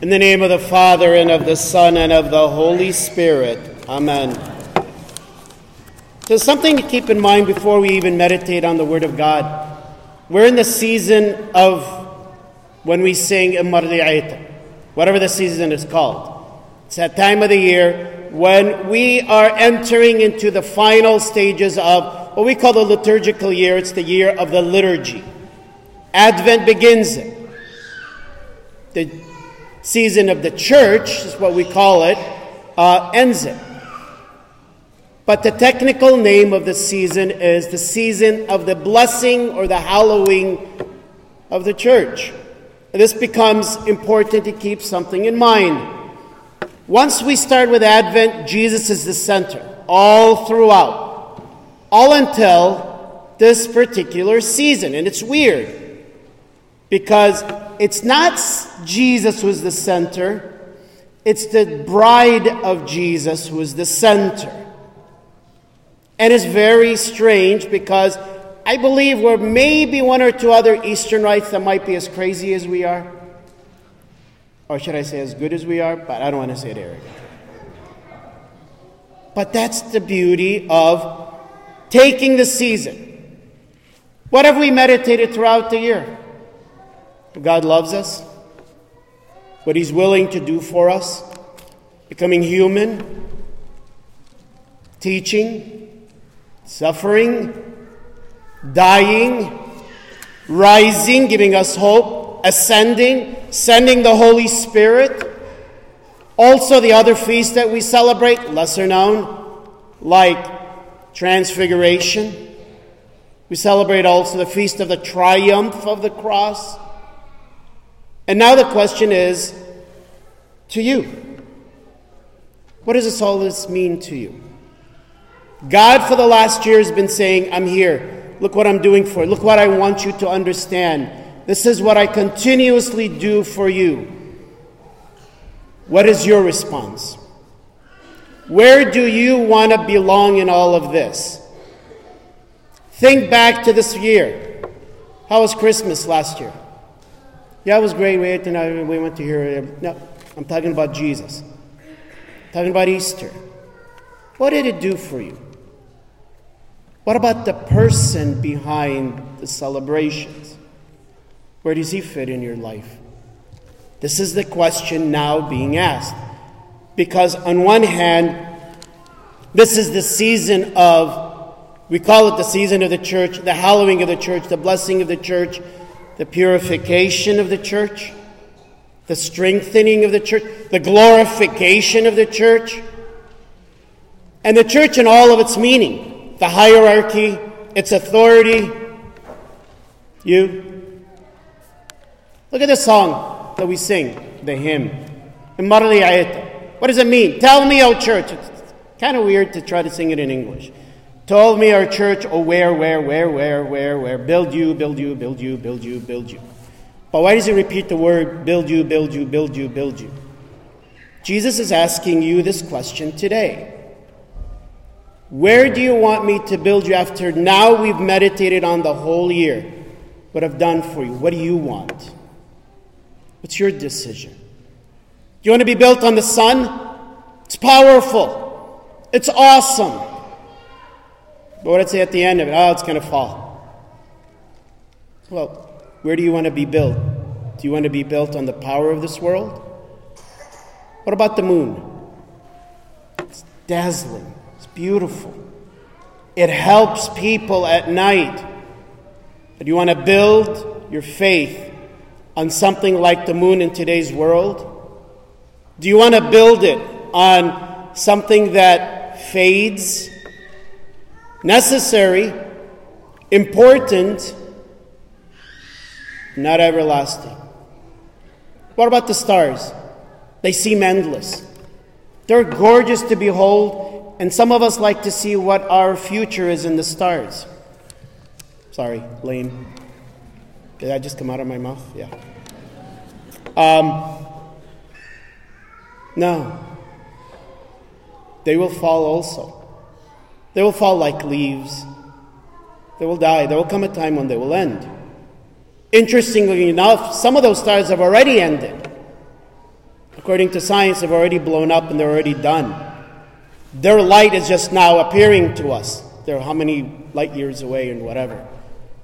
In the name of the Father, and of the Son, and of the Holy Spirit. Amen. There's something to keep in mind before we even meditate on the Word of God. We're in the season of when we sing Imardi'ayta, whatever the season is called. It's that time of the year when we are entering into the final stages of what we call the liturgical year. It's the year of the liturgy. Advent begins it. The season of the church is what we call it, uh, ends it. But the technical name of the season is the season of the blessing or the hallowing of the church. And This becomes important to keep something in mind. Once we start with Advent, Jesus is the center, all throughout, all until this particular season. And it's weird because it's not Jesus who's the center, it's the bride of Jesus who is the center. And it's very strange because I believe we're maybe one or two other Eastern rites that might be as crazy as we are. Or should I say as good as we are? But I don't want to say it arrogant. But that's the beauty of taking the season. What have we meditated throughout the year? God loves us, what He's willing to do for us, becoming human, teaching, suffering, dying, rising, giving us hope, ascending, sending the Holy Spirit. Also, the other feasts that we celebrate, lesser known, like Transfiguration. We celebrate also the feast of the triumph of the cross. And now the question is to you what does all this mean to you? God, for the last year, has been saying, I'm here. Look what I'm doing for you. Look what I want you to understand. This is what I continuously do for you. What is your response? Where do you want to belong in all of this? Think back to this year. How was Christmas last year? Yeah, it was great. We, you know, we went to hear. Uh, no, I'm talking about Jesus. I'm talking about Easter. What did it do for you? What about the person behind the celebrations? Where does he fit in your life? This is the question now being asked. Because, on one hand, this is the season of, we call it the season of the church, the hallowing of the church, the blessing of the church, the purification of the church, the strengthening of the church, the glorification of the church, and the church in all of its meaning, the hierarchy, its authority. You. Look at the song that we sing, the hymn. What does it mean? Tell me, O church. It's kind of weird to try to sing it in English. Told me our church, oh, where, where, where, where, where, where, build you, build you, build you, build you, build you. But why does he repeat the word build you, build you, build you, build you? Jesus is asking you this question today. Where do you want me to build you after now we've meditated on the whole year? What I've done for you? What do you want? What's your decision? Do you want to be built on the sun? It's powerful. It's awesome. But what I'd say at the end of it, oh, it's going to fall. Well, where do you want to be built? Do you want to be built on the power of this world? What about the moon? It's dazzling, it's beautiful. It helps people at night. But you want to build your faith on something like the moon in today's world? Do you want to build it on something that fades necessary, important, not everlasting. What about the stars? They seem endless. They're gorgeous to behold, and some of us like to see what our future is in the stars. Sorry, lame. Did that just come out of my mouth? Yeah. Um, no. They will fall also. They will fall like leaves. They will die. There will come a time when they will end. Interestingly enough, some of those stars have already ended. according to science, they've already blown up and they're already done. Their light is just now appearing to us. They're how many light years away and whatever.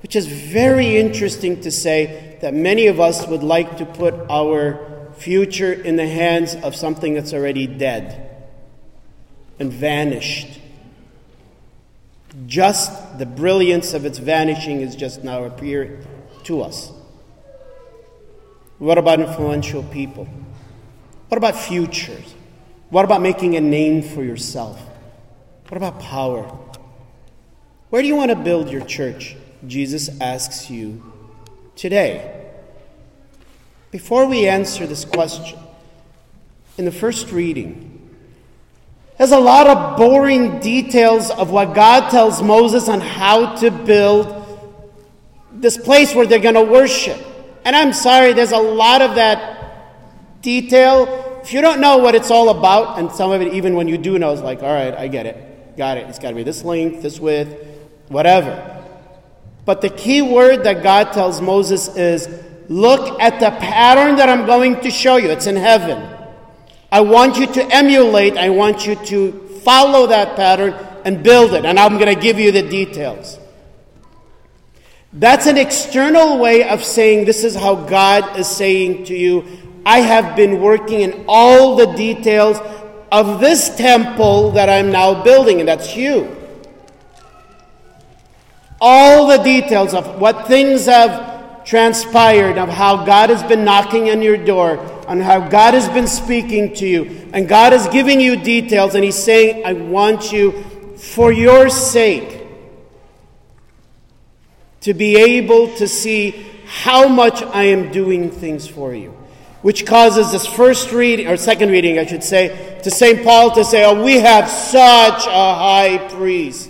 Which is very interesting to say that many of us would like to put our future in the hands of something that's already dead and vanished. Just the brilliance of its vanishing is just now appearing to us. What about influential people? What about futures? What about making a name for yourself? What about power? Where do you want to build your church? Jesus asks you today. Before we answer this question, in the first reading, there's a lot of boring details of what God tells Moses on how to build this place where they're going to worship. And I'm sorry, there's a lot of that detail if you don't know what it's all about, and some of it, even when you do know, is like, all right, I get it. Got it. It's got to be this length, this width, whatever. But the key word that God tells Moses is look at the pattern that I'm going to show you. It's in heaven. I want you to emulate, I want you to follow that pattern and build it. And I'm going to give you the details. That's an external way of saying this is how God is saying to you, I have been working in all the details of this temple that I'm now building, and that's you. All the details of what things have transpired, of how God has been knocking on your door, on how God has been speaking to you, and God is giving you details, and He's saying, I want you, for your sake, to be able to see how much I am doing things for you which causes this first reading, or second reading, I should say, to St. Paul to say, Oh, we have such a high priest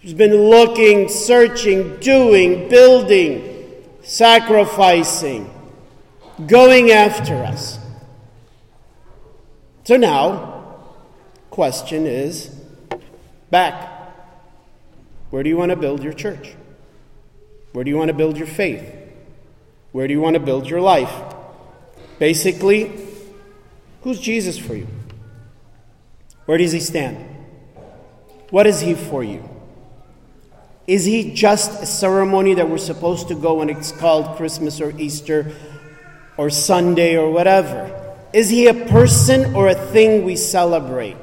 who's been looking, searching, doing, building, sacrificing, going after us. So now, question is back. Where do you want to build your church? Where do you want to build your faith? Where do you want to build your life? Basically, who's Jesus for you? Where does he stand? What is he for you? Is he just a ceremony that we're supposed to go when it's called Christmas or Easter or Sunday or whatever? Is he a person or a thing we celebrate?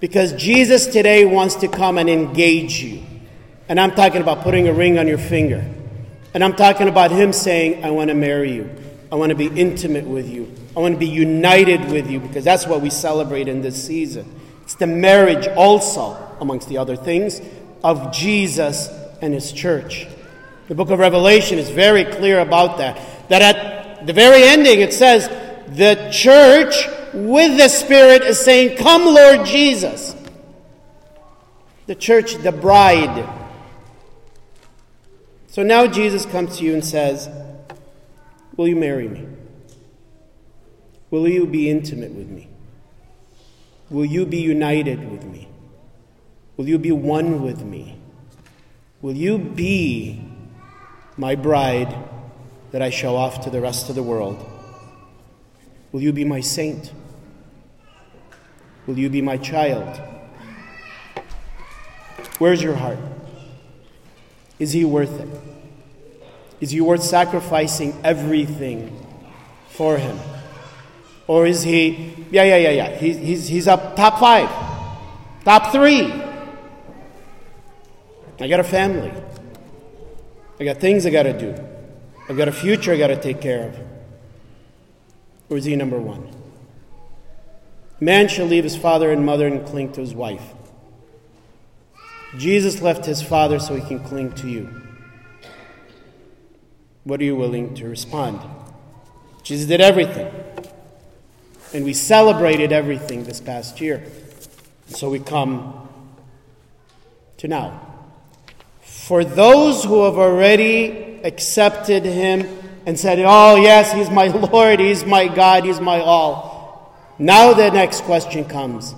Because Jesus today wants to come and engage you. And I'm talking about putting a ring on your finger. And I'm talking about him saying, I want to marry you. I want to be intimate with you. I want to be united with you because that's what we celebrate in this season. It's the marriage also, amongst the other things, of Jesus and his church. The book of Revelation is very clear about that. That at the very ending it says, the church with the Spirit is saying, Come, Lord Jesus. The church, the bride. So now Jesus comes to you and says, Will you marry me? Will you be intimate with me? Will you be united with me? Will you be one with me? Will you be my bride that I show off to the rest of the world? Will you be my saint? Will you be my child? Where's your heart? Is he worth it? Is he worth sacrificing everything for him? Or is he, yeah, yeah, yeah, yeah, he's, he's, he's up top five, top three. I got a family. I got things I got to do. I've got a future I got to take care of. Or is he number one? Man shall leave his father and mother and cling to his wife. Jesus left his father so he can cling to you. What are you willing to respond? Jesus did everything. And we celebrated everything this past year. So we come to now. For those who have already accepted Him and said, Oh, yes, He's my Lord, He's my God, He's my all. Now the next question comes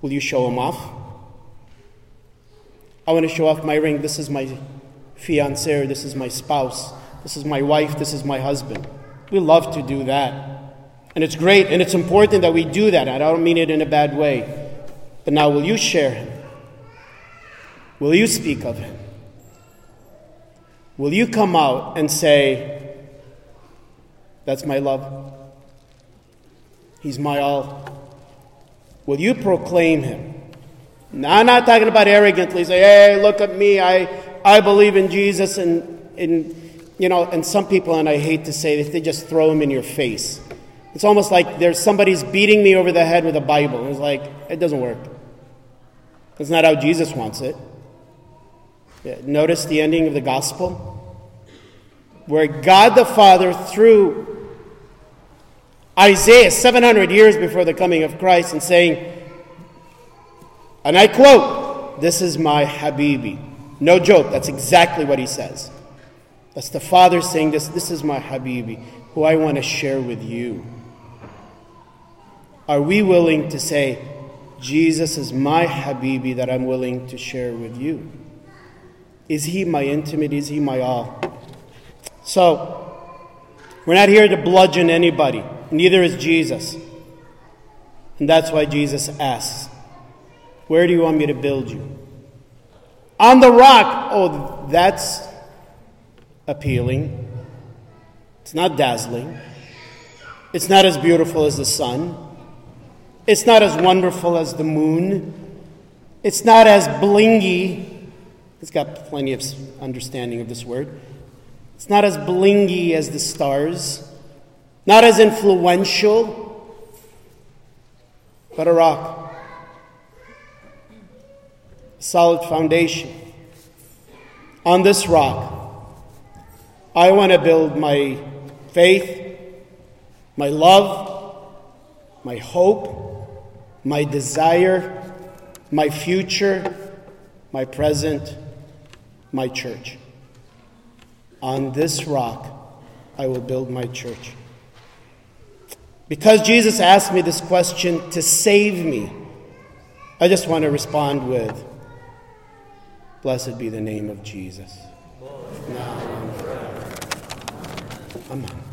Will you show Him off? I want to show off my ring. This is my fiancé, this is my spouse. This is my wife, this is my husband. We love to do that. And it's great and it's important that we do that. I don't mean it in a bad way. But now, will you share him? Will you speak of him? Will you come out and say, That's my love? He's my all. Will you proclaim him? Now, I'm not talking about arrogantly say, Hey, look at me. I, I believe in Jesus. And, and, you know, and some people, and I hate to say this, they just throw him in your face. It's almost like there's somebody's beating me over the head with a Bible. It's like, it doesn't work. That's not how Jesus wants it. Notice the ending of the gospel? Where God the Father, through Isaiah, 700 years before the coming of Christ, and saying, and I quote, This is my Habibi. No joke, that's exactly what he says. That's the Father saying this, This is my Habibi, who I want to share with you. Are we willing to say, Jesus is my Habibi that I'm willing to share with you? Is he my intimate? Is he my all? So, we're not here to bludgeon anybody, neither is Jesus. And that's why Jesus asks, Where do you want me to build you? On the rock. Oh, that's appealing. It's not dazzling. It's not as beautiful as the sun. It's not as wonderful as the moon. It's not as blingy. It's got plenty of understanding of this word. It's not as blingy as the stars, not as influential, but a rock. A solid foundation. On this rock, I want to build my faith, my love, my hope, my desire, my future, my present, my church. On this rock I will build my church. Because Jesus asked me this question to save me, I just want to respond with Blessed be the name of Jesus. Now and forever. Amen.